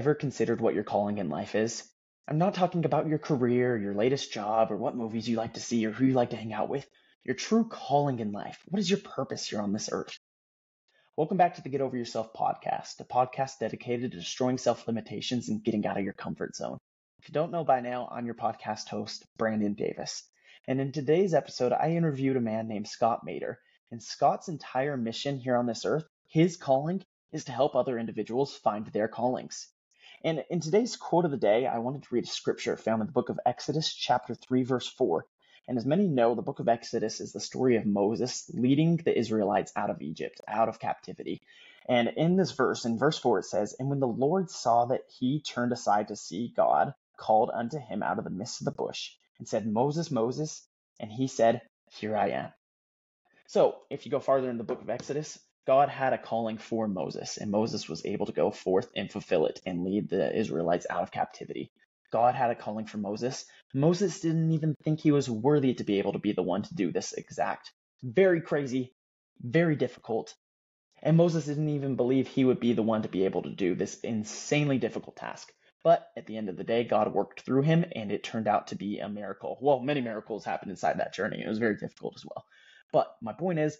ever considered what your calling in life is? I'm not talking about your career, your latest job, or what movies you like to see or who you like to hang out with. Your true calling in life. What is your purpose here on this earth? Welcome back to the Get Over Yourself podcast, a podcast dedicated to destroying self limitations and getting out of your comfort zone. If you don't know by now, I'm your podcast host, Brandon Davis. And in today's episode, I interviewed a man named Scott Maderer. And Scott's entire mission here on this earth, his calling, is to help other individuals find their callings. And in today's quote of the day, I wanted to read a scripture found in the book of Exodus, chapter 3, verse 4. And as many know, the book of Exodus is the story of Moses leading the Israelites out of Egypt, out of captivity. And in this verse, in verse 4, it says, And when the Lord saw that he turned aside to see God, called unto him out of the midst of the bush, and said, Moses, Moses. And he said, Here I am. So, if you go farther in the book of Exodus, God had a calling for Moses, and Moses was able to go forth and fulfill it and lead the Israelites out of captivity. God had a calling for Moses. Moses didn't even think he was worthy to be able to be the one to do this exact. Very crazy, very difficult. And Moses didn't even believe he would be the one to be able to do this insanely difficult task. But at the end of the day, God worked through him, and it turned out to be a miracle. Well, many miracles happened inside that journey. It was very difficult as well. But my point is,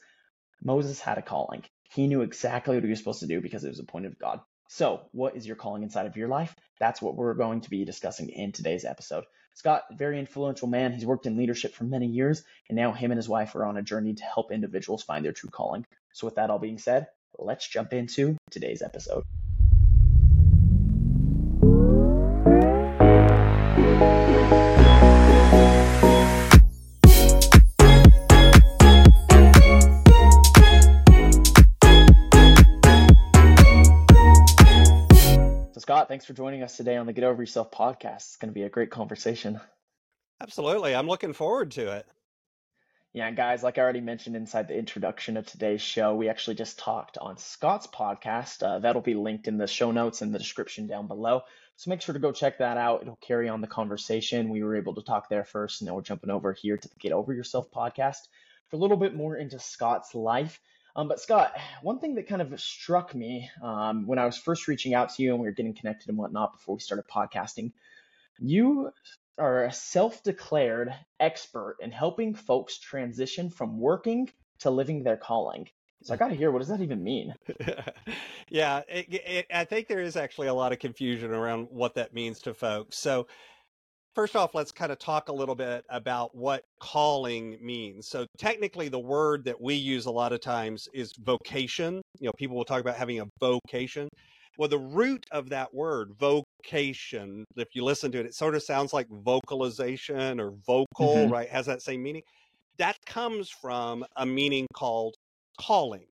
Moses had a calling. He knew exactly what he was supposed to do because it was appointed of God. So, what is your calling inside of your life? That's what we're going to be discussing in today's episode. Scott, very influential man. He's worked in leadership for many years, and now him and his wife are on a journey to help individuals find their true calling. So, with that all being said, let's jump into today's episode. Scott, thanks for joining us today on the Get Over Yourself podcast. It's going to be a great conversation. Absolutely. I'm looking forward to it. Yeah, guys, like I already mentioned inside the introduction of today's show, we actually just talked on Scott's podcast. Uh, that'll be linked in the show notes and the description down below. So make sure to go check that out. It'll carry on the conversation. We were able to talk there first, and now we're jumping over here to the Get Over Yourself podcast for a little bit more into Scott's life. Um, but Scott, one thing that kind of struck me um, when I was first reaching out to you and we were getting connected and whatnot before we started podcasting, you are a self-declared expert in helping folks transition from working to living their calling. So I got to hear, what does that even mean? yeah, it, it, I think there is actually a lot of confusion around what that means to folks. So First off, let's kind of talk a little bit about what calling means. So, technically, the word that we use a lot of times is vocation. You know, people will talk about having a vocation. Well, the root of that word, vocation, if you listen to it, it sort of sounds like vocalization or vocal, mm-hmm. right? Has that same meaning. That comes from a meaning called calling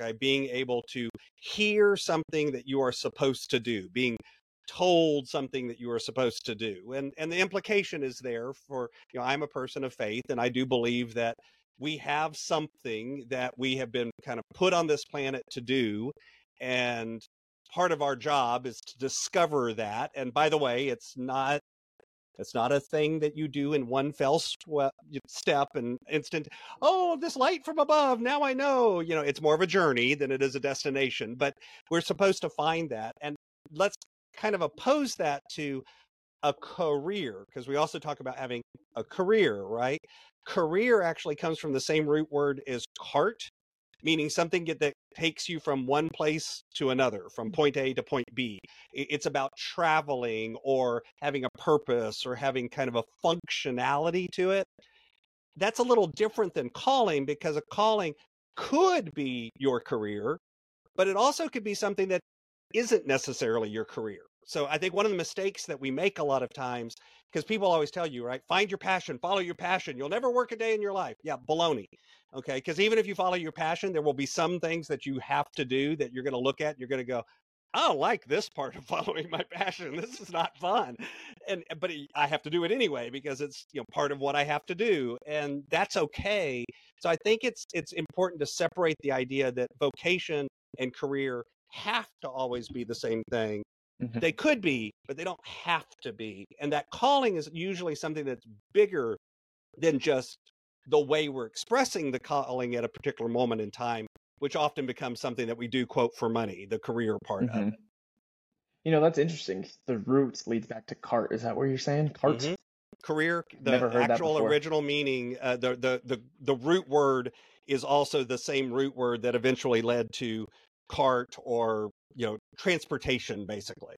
okay being able to hear something that you are supposed to do being told something that you are supposed to do and and the implication is there for you know i'm a person of faith and i do believe that we have something that we have been kind of put on this planet to do and part of our job is to discover that and by the way it's not it's not a thing that you do in one fell step and instant oh this light from above now i know you know it's more of a journey than it is a destination but we're supposed to find that and let's kind of oppose that to a career because we also talk about having a career, right? Career actually comes from the same root word as cart, meaning something that takes you from one place to another, from mm. point A to point B. It's about traveling or having a purpose or having kind of a functionality to it. That's a little different than calling because a calling could be your career, but it also could be something that isn't necessarily your career. So I think one of the mistakes that we make a lot of times, because people always tell you, right, find your passion, follow your passion. You'll never work a day in your life. Yeah, baloney. Okay. Because even if you follow your passion, there will be some things that you have to do that you're going to look at. You're going to go, I don't like this part of following my passion. This is not fun. And eh, but I have to do it anyway because it's you know part of what I have to do and that's okay. So I think it's it's important to separate the idea that vocation and career have to always be the same thing. Mm-hmm. They could be, but they don't have to be. And that calling is usually something that's bigger than just the way we're expressing the calling at a particular moment in time, which often becomes something that we do quote for money, the career part mm-hmm. of it. You know, that's interesting. The roots leads back to cart. Is that what you're saying? Cart? Mhm. Career, the Never heard that actual original meaning, uh, the, the the the root word is also the same root word that eventually led to cart or you know transportation, basically.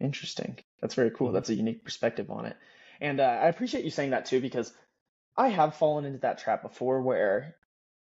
Interesting. That's very cool. Mhm. That's a unique perspective on it. And uh, I appreciate you saying that too, because I have fallen into that trap before where,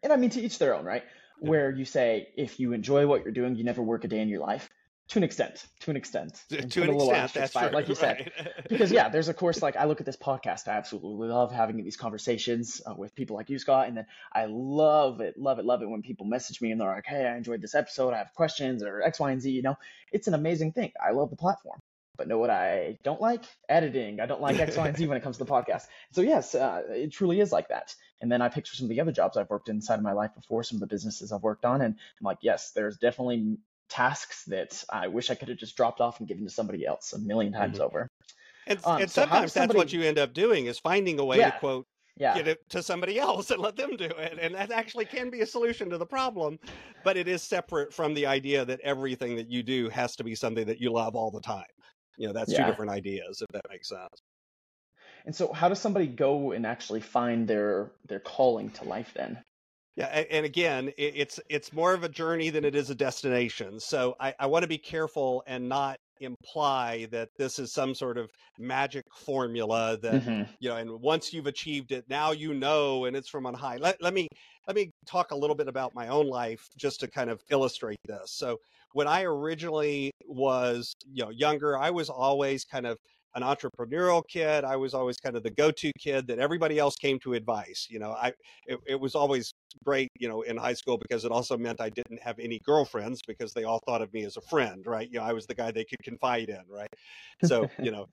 and I mean to each their own, right? Yeah. Where you say, if you enjoy what you're doing, you never work a day in your life. To an extent. To an extent. To, And to put an a little extent, that's by true. like you said. because yeah, there's of course like I look at this podcast. I absolutely love having these conversations uh, with people like you, Scott, and then I love it, love it, love it when people message me and they're like, "Hey, I enjoyed this episode. I have questions or X, Y, and Z." You know, it's an amazing thing. I love the platform, but know what I don't like? Editing. I don't like X, Y, and Z when it comes to the podcast. So yes, uh, it truly is like that. And then I picture some of the other jobs I've worked inside of my life before, some of the businesses I've worked on, and I'm like, yes, there's definitely tasks that I wish I could have just dropped off and given to somebody else a million times Mhm. over. And, Um, and so sometimes that's what you end up doing is finding a way Yeah. to quote Yeah. get it to somebody else and let them do it. And that actually can be a solution to the problem, but it is separate from the idea that everything that you do has to be something that you love all the time. You know, that's two different ideas, if that makes sense. And so, how does somebody go and actually find their their calling to life then? Yeah, and again, it's it's more of a journey than it is a destination. So I, I want to be careful and not imply that this is some sort of magic formula that Mhm. you know and once you've achieved it now you know and it's from on high let, let me let me talk a little bit about my own life just to kind of illustrate this so when i originally was you know younger i was always kind of an entrepreneurial kid i was always kind of the go-to kid that everybody else came to advice you know i it, it was always great you know in high school because it also meant i didn't have any girlfriends because they all thought of me as a friend right? You know i was the guy they could confide in right? So you know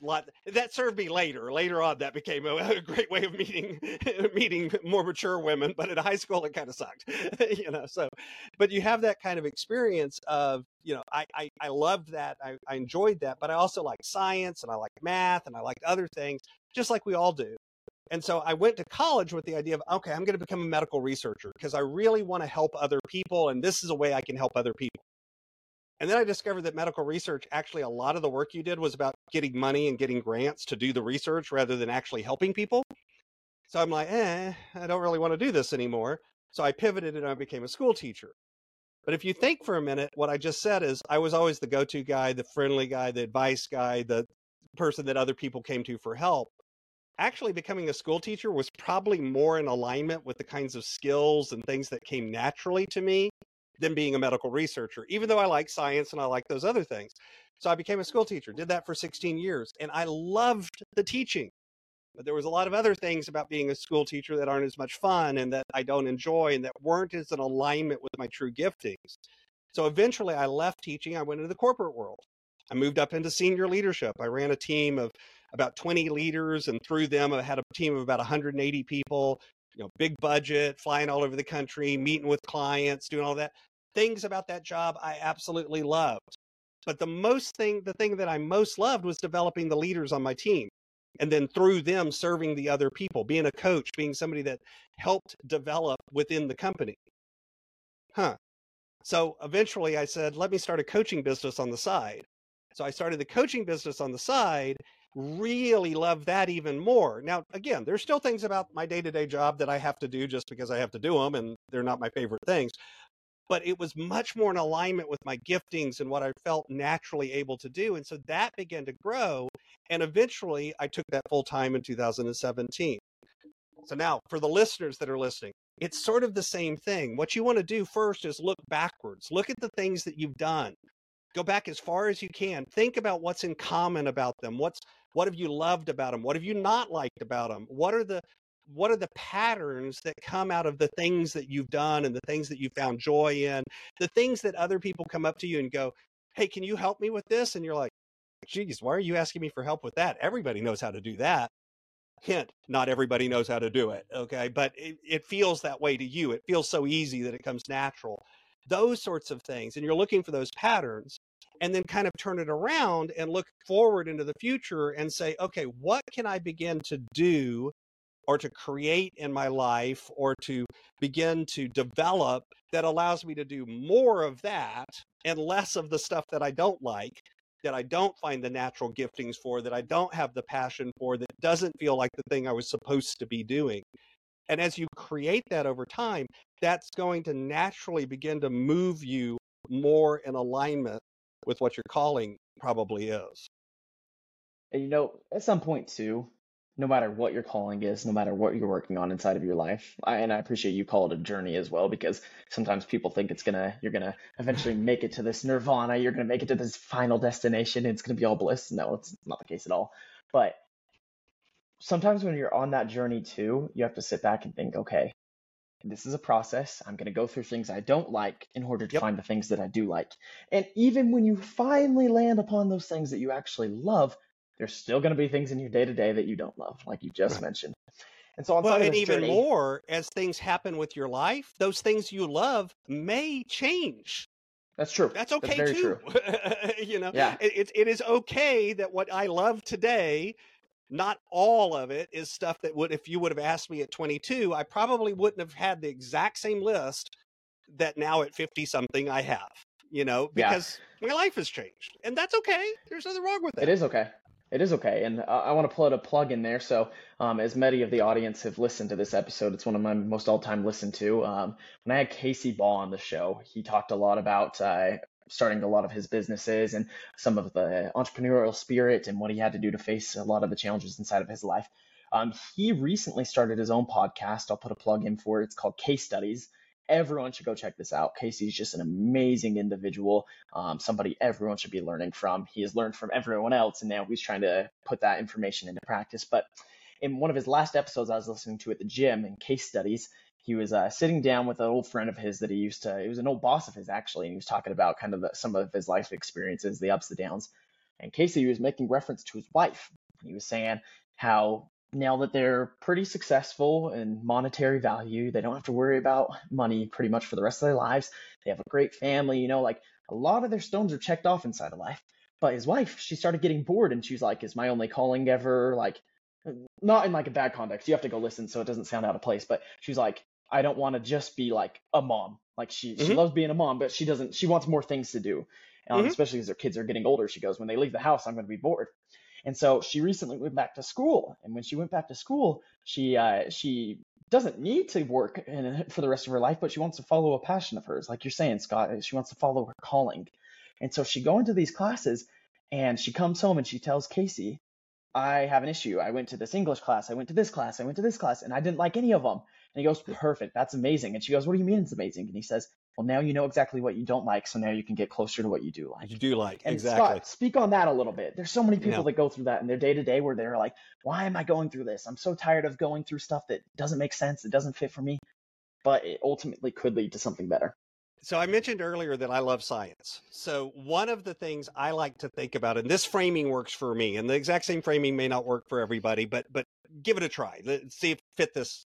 lot that served me later later on that became a, a great way of meeting meeting more mature women but in high school it kind of sucked you know so but you have that kind of experience of you know i i, I loved that I, I enjoyed that but i also like science and i like math and i like other things just like we all do and so I went to college with the idea of, okay, I'm going to become a medical researcher because I really want to help other people. And this is a way I can help other people. And then I discovered that medical research, actually, a lot of the work you did was about getting money and getting grants to do the research rather than actually helping people. So I'm like, eh, I don't really want to do this anymore. So I pivoted and I became a school teacher. But if you think for a minute, what I just said is I was always the go to guy, the friendly guy, the advice guy, the person that other people came to for help actually becoming a school teacher was probably more in alignment with the kinds of skills and things that came naturally to me than being a medical researcher, even though I like science and I like those other things. So I became a school teacher, did that for 16 years, and I loved the teaching. But there was a lot of other things about being a school teacher that aren't as much fun and that I don't enjoy and that weren't as in alignment with my true giftings. So eventually I left teaching, I went into the corporate world. I moved up into senior leadership. I ran a team of about 20 leaders and through them I had a team of about 180 people, you know, big budget, flying all over the country, meeting with clients, doing all that. Things about that job I absolutely loved. But the most thing the thing that I most loved was developing the leaders on my team. And then through them serving the other people, being a coach, being somebody that helped develop within the company. Huh. So eventually I said, let me start a coaching business on the side. So I started the coaching business on the side really love that even more. Now, again, there's still things about my day to day job that I have to do just because I have to do them and they're not my favorite things. But it was much more in alignment with my giftings and what I felt naturally able to do. And so that began to grow. And eventually I took that full time in 2017. So now, for the listeners that are listening, it's sort of the same thing. What you want to do first is look backwards, look at the things that you've done. Go back as far as you can. Think about what's in common about them. What's what have you loved about them? What have you not liked about them? What are the what are the patterns that come out of the things that you've done and the things that you found joy in? The things that other people come up to you and go, "Hey, can you help me with this?" And you're like, "Geez, why are you asking me for help with that? Everybody knows how to do that." Hint, not everybody knows how to do it, okay? But it, it feels that way to you. It feels so easy that it comes natural. Those sorts of things. And you're looking for those patterns and then kind of turn it around and look forward into the future and say, okay, what can I begin to do or to create in my life or to begin to develop that allows me to do more of that and less of the stuff that I don't like, that I don't find the natural giftings for, that I don't have the passion for, that doesn't feel like the thing I was supposed to be doing. And as you create that over time, that's going to naturally begin to move you more in alignment with what your calling probably is. And you know, at some point too, no matter what your calling is, no matter what you're working on inside of your life, I, and I appreciate you call it a journey as well because sometimes people think it's gonna, you're gonna eventually make it to this nirvana, you're gonna make it to this final destination, and it's gonna be all bliss. No, it's not the case at all. But sometimes when you're on that journey too, you have to sit back and think, okay, this is a process. I'm going to go through things I don't like in order to Yep. find the things that I do like. And even when you finally land upon those things that you actually love, there's still going to be things in your day to day that you don't love, like you just Right. mentioned. And so on Well, and even journey, more as things happen with your life, those things you love may change. that's true. That's That's okay very too. true. you know, Yeah. it, it, it is okay that what I love today, not all of it is stuff that would, if you would have asked me at 22, I probably wouldn't have had the exact same list that now at 50 something I have, you know, Yeah. because my life has changed. And that's okay. There's nothing wrong with It It is okay. It is okay. And I want to put a plug in there. So, um, as many of the audience have listened to this episode, it's one of my most all time listened to. Um, when I had Casey Ball on the show, he talked a lot about uh, starting a lot of his businesses and some of the entrepreneurial spirit and what he had to do to face a lot of the challenges inside of his life. Um, he recently started his own podcast. I'll put a plug in for it. It's called Case Studies. Everyone should go check this out. Casey's just an amazing individual um, somebody everyone should be learning from. He has learned from everyone else, and now he's trying to put that information into practice. But in one of his last episodes, I was listening to at the gym in case studies. He was uh, sitting down with an old friend of his that he used to. He was an old boss of his actually, and he was talking about kind of the, some of his life experiences, the ups, and downs. And Casey was making reference to his wife. He was saying how now that they're pretty successful in monetary value, they don't have to worry about money pretty much for the rest of their lives. They have a great family, you know, like a lot of their stones are checked off inside of life. But his wife, she started getting bored and she's like, Is my only calling ever like not in like a bad context. You have to go listen so it doesn't sound out of place. But she's like, I don't want to just be like a mom. Like she she Mhm. loves being a mom, but she doesn't she wants more things to do. Um, Mhm. especially as their kids are getting older. She goes, When they leave the house, I'm gonna be bored. And so she recently went back to school. And when she went back to school, she uh, she doesn't need to work in, for the rest of her life, but she wants to follow a passion of hers, like you're saying, Scott. She wants to follow her calling. And so she go into these classes, and she comes home and she tells Casey, "I have an issue. I went to this English class. I went to this class. I went to this class, and I didn't like any of them." And he goes, "Perfect. That's amazing." And she goes, "What do you mean it's amazing?" And he says, "Well, now you know exactly what you don't like, so now you can get closer to what you do like." You do like, And exactly. Scott, speak on that a little bit. There's so many people that go through that in their day to day where they're like, why am I going through this? I'm so tired of going through stuff that doesn't make sense, it doesn't fit for me, but it ultimately could lead to something better. So I mentioned earlier that I love science. So one of the things I like to think about, and this framing works for me, and the exact same framing may not work for everybody, but but give it a try. Let's see if fit this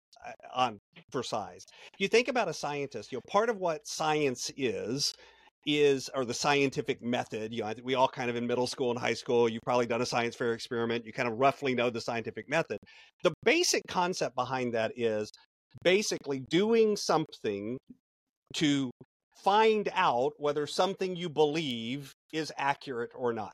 on for size. You think about a scientist. You know, part of what science is is or the scientific method you know we all kind of in middle school and high school you've probably done a science fair experiment you kind of roughly know the scientific method the basic concept behind that is basically doing something to find out whether something you believe is accurate or not.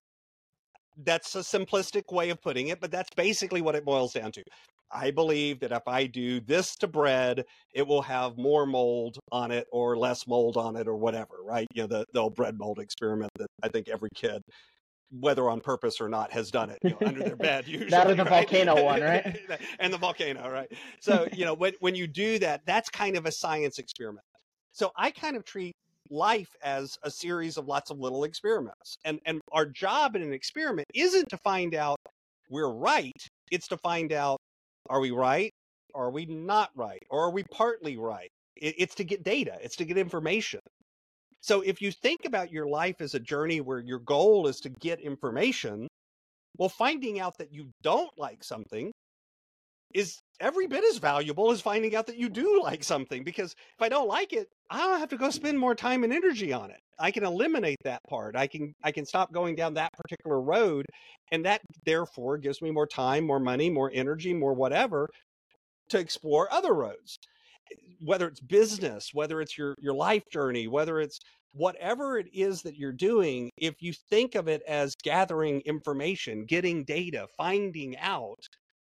That's a simplistic way of putting it, but that's basically what it boils down to. I believe that if I do this to bread, it will have more mold on it or less mold on it or whatever, right? You know, the, the old bread mold experiment that I think every kid, whether on purpose or not, has done it you know, under their bed usually. That or the right? volcano one, right? and the volcano, right? So, you know, when, when you do that, that's kind of a science experiment. So I kind of treat life as a series of lots of little experiments. And and our job in an experiment isn't to find out we're right, it's to find out are we right? Are we not right? Or are we partly right? It's to get data, it's to get information. So if you think about your life as a journey where your goal is to get information, well, finding out that you don't like something is every bit as valuable as finding out that you do like something because if I don't like it, I don't have to go spend more time and energy on it. I can eliminate that part. I can I can stop going down that particular road and that therefore gives me more time, more money, more energy, more whatever to explore other roads whether it's business whether it's your your life journey whether it's whatever it is that you're doing if you think of it as gathering information getting data finding out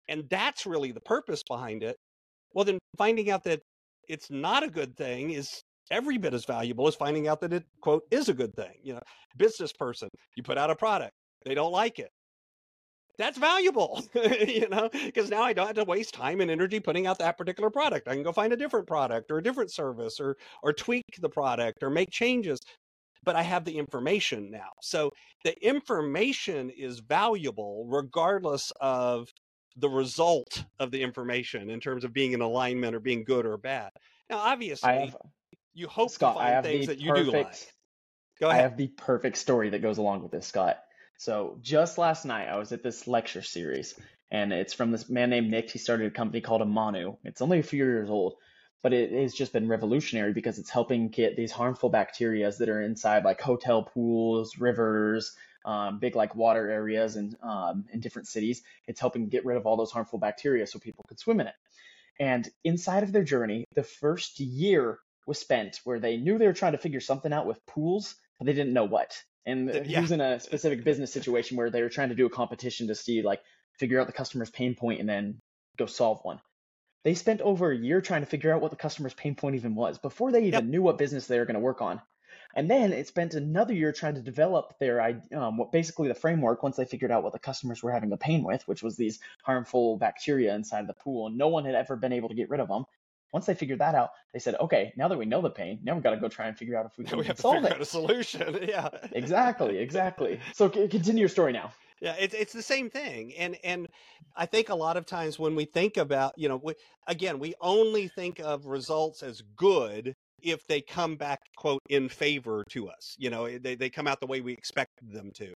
and that's really the purpose behind it well then finding out that it's not a good thing is every bit as valuable as finding out that it quote is a good thing you know business person you put out a product they don't like it that's valuable, you know, because now I don't have to waste time and energy putting out that particular product. I can go find a different product or a different service or or tweak the product or make changes. But I have the information now. So the information is valuable regardless of the result of the information in terms of being in alignment or being good or bad. Now, obviously, have you hope Scott, to find things that you do like. perfect Go I have the perfect story that goes along with this, Scott. So just last night, I was at this lecture series, and it's from this man named Nick. He started a company called Amanu. It's only a few years old, but it has just been revolutionary because it's helping get these harmful bacteria that are inside like hotel pools, rivers, um, big like water areas, and um, in different cities. It's helping get rid of all those harmful bacteria so people could swim in it. And inside of their journey, the first year was spent where they knew they were trying to figure something out with pools, but they didn't know what. And Th- he was in a specific business situation where they were trying to do a competition to see, like, figure out the customer's pain point and then go solve one. They spent over a year trying to figure out what the customer's pain point even was before they even Yep. knew what business they were going to work on. And then it spent another year trying to develop their, um, what basically the framework once they figured out what the customers were having a pain with, which was these harmful bacteria inside the pool, and no one had ever been able to get rid of them. Once they figured that out, they said, okay, now that we know the pain, now we've got to go try and figure out if we can we have to solve figure it. out a solution. yeah. Exactly, exactly. So c- continue your story now. Yeah, it's it's the same thing, and and I think a lot of times when we think about, you know, we, again, we only think of results as good if they come back quote in favor to us. You know, they they come out the way we expect them to.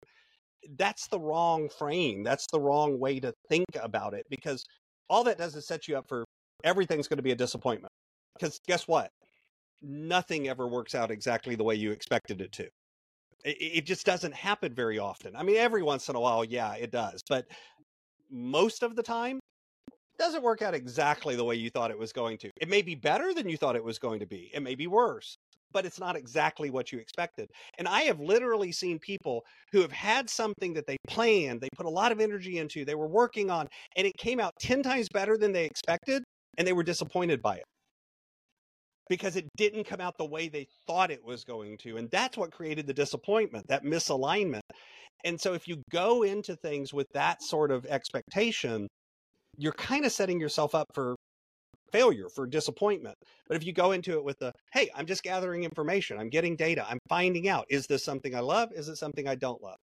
That's the wrong frame. That's the wrong way to think about it because all that does is set you up for everything's going to be a disappointment. Because guess what? Nothing ever works out exactly the way you expected it to it, it just doesn't happen very often. I mean, every once in a while, yeah, it does, but most of the time, doesn't work out exactly the way you thought it was going to. It may be better than you thought it was going to be. It may be worse, but it's not exactly what you expected. And I have literally seen people who have had something that they planned, they put a lot of energy into, they were working on, and it came out 10 times better than they expected, and they were disappointed by it because it didn't come out the way they thought it was going to. And that's what created the disappointment, that misalignment. And so if you go into things with that sort of expectation, you're kind of setting yourself up for failure, for disappointment. But if you go into it with the, hey, I'm just gathering information, I'm getting data, I'm finding out, is this something I love? Is it something I don't love?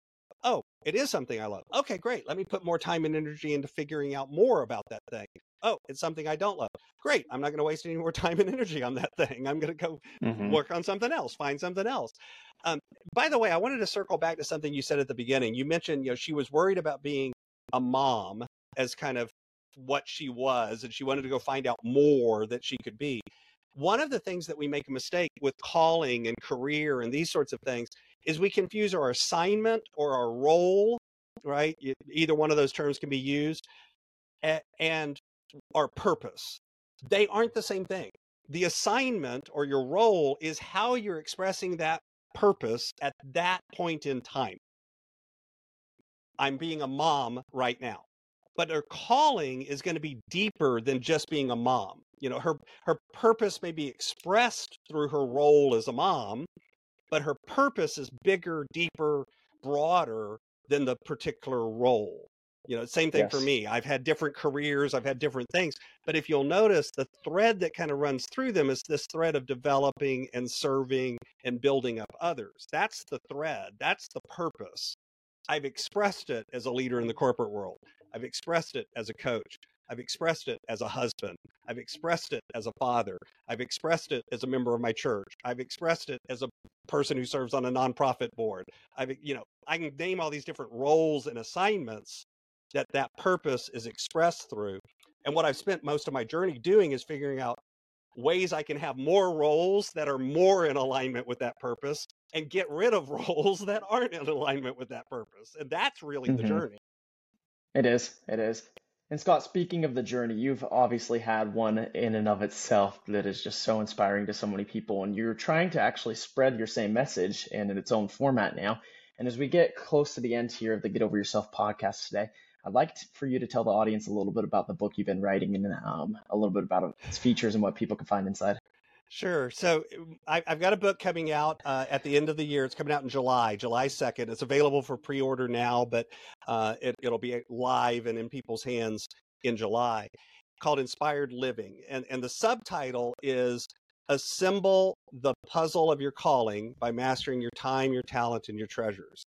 Oh, it is something I love. Okay, great. Let me put more time and energy into figuring out more about that thing. Oh, it's something I don't love. Great. I'm not going to waste any more time and energy on that thing. I'm going to go Mm-hmm. work on something else, find something else. Um, by the way, I wanted to circle back to something you said at the beginning. You mentioned, you know, she was worried about being a mom as kind of what she was, and she wanted to go find out more that she could be. One of the things that we make a mistake with calling and career and these sorts of things is we confuse our assignment or our role, right? Either one of those terms can be used, and our purpose. They aren't the same thing the assignment or your role is how you're expressing that purpose at that point in time. I'm being a mom right now. But her calling is going to be deeper than just being a mom. You know, her her purpose may be expressed through her role as a mom, but her purpose is bigger, deeper, broader than the particular role. You know, same thing for me. I've had different careers, I've had different things, but if you'll notice, the thread that kind of runs through them is this thread of developing and serving and building up others. That's the thread, that's the purpose. I've expressed it as a leader in the corporate world, I've expressed it as a coach. I've expressed it as a husband. I've expressed it as a father. I've expressed it as a member of my church. I've expressed it as a person who serves on a nonprofit board. I've, you know, I can name all these different roles and assignments that that purpose is expressed through. And what I've spent most of my journey doing is figuring out ways I can have more roles that are more in alignment with that purpose and get rid of roles that aren't in alignment with that purpose. And that's really the Mhm. journey. It is. It is. And Scott, speaking of the journey, you've obviously had one in and of itself that is just so inspiring to so many people, and you're trying to actually spread your same message and in its own format now. And as we get close to the end here of the Get Over Yourself podcast today, I'd like to, for you to tell the audience a little bit about the book you've been writing and um, a little bit about its features and what people can find inside. Sure. So I, have got a book coming out uh, at the end of the year. It's coming out in July, July 2nd. It's available for pre order now, but uh, it, it'll be live and in people's hands in July called Inspired Living. And, and the subtitle is Assemble the Puzzle of Your Calling by Mastering Your Time, Your Talent, and Your Treasures.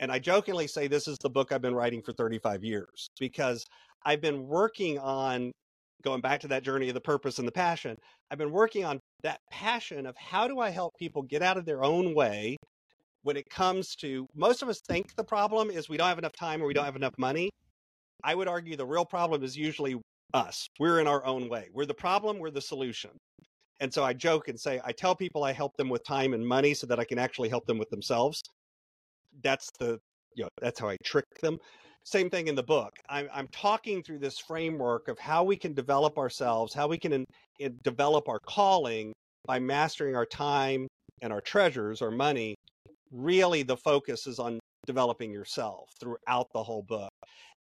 And I jokingly say this is the book I've been writing for 35 years because I've been working on going back to that journey of the purpose and the passion, I've been working on that passion of how do I help people get out of their own way when it comes to most of us think the problem is we don't have enough time or we don't have enough money. I would argue the real problem is usually us. We're in our own way. We're the problem, we're the solution. And so I joke and say, I tell people I help them with time and money so that I can actually help them with themselves. That's the, you know, that's how I trick them same thing in the book. I'm, I'm talking through this framework of how we can develop ourselves, how we can in, in develop our calling by mastering our time and our treasures, our money. Really, the focus is on developing yourself throughout the whole book.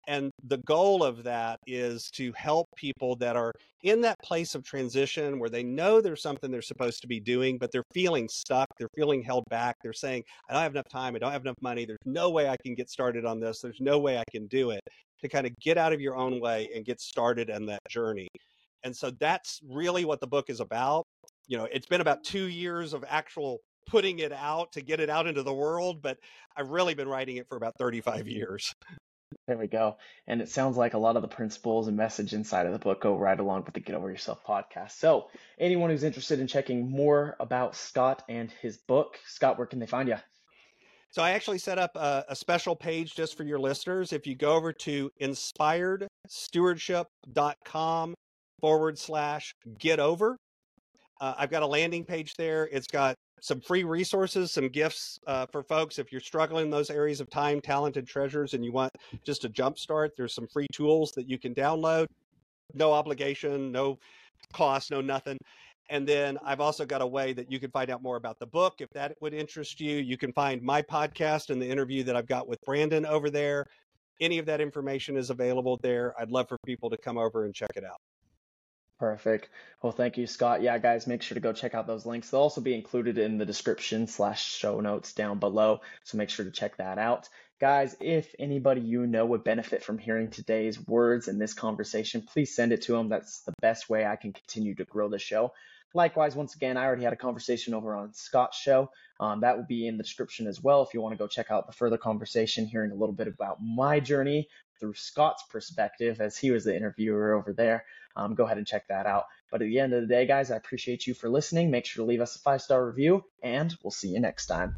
And the goal of that is to help people that are in that place of transition where they know there's something they're supposed to be doing, but they're feeling stuck. They're feeling held back. They're saying, I don't have enough time. I don't have enough money. There's no way I can get started on this. There's no way I can do it. To kind of get out of your own way and get started on that journey. And so that's really what the book is about. You know, it's been about two years of actual putting it out to get it out into the world, but I've really been writing it for about 35 years. There we go. And it sounds like a lot of the principles and message inside of the book go right along with the Get Over Yourself podcast. So, anyone who's interested in checking more about Scott and his book, Scott, where can they find you? So, I actually set up a, a special page just for your listeners. If you go over to inspiredstewardship.com forward slash get over, uh, I've got a landing page there. It's got some free resources, some gifts uh, for folks. If you're struggling in those areas of time, talent, and treasures, and you want just a jump start, there's some free tools that you can download. No obligation, no cost, no nothing. And then I've also got a way that you can find out more about the book. If that would interest you, you can find my podcast and the interview that I've got with Brandon over there. Any of that information is available there. I'd love for people to come over and check it out. Perfect. Well, thank you, Scott. Yeah, guys, make sure to go check out those links. They'll also be included in the description slash show notes down below. So make sure to check that out. Guys, if anybody you know would benefit from hearing today's words in this conversation, please send it to them. That's the best way I can continue to grow the show. Likewise, once again, I already had a conversation over on Scott's show. Um, that will be in the description as well if you want to go check out the further conversation, hearing a little bit about my journey through Scott's perspective as he was the interviewer over there um, go ahead and check that out. But at the end of the day, guys, I appreciate you for listening. Make sure to leave us a five star review, and we'll see you next time.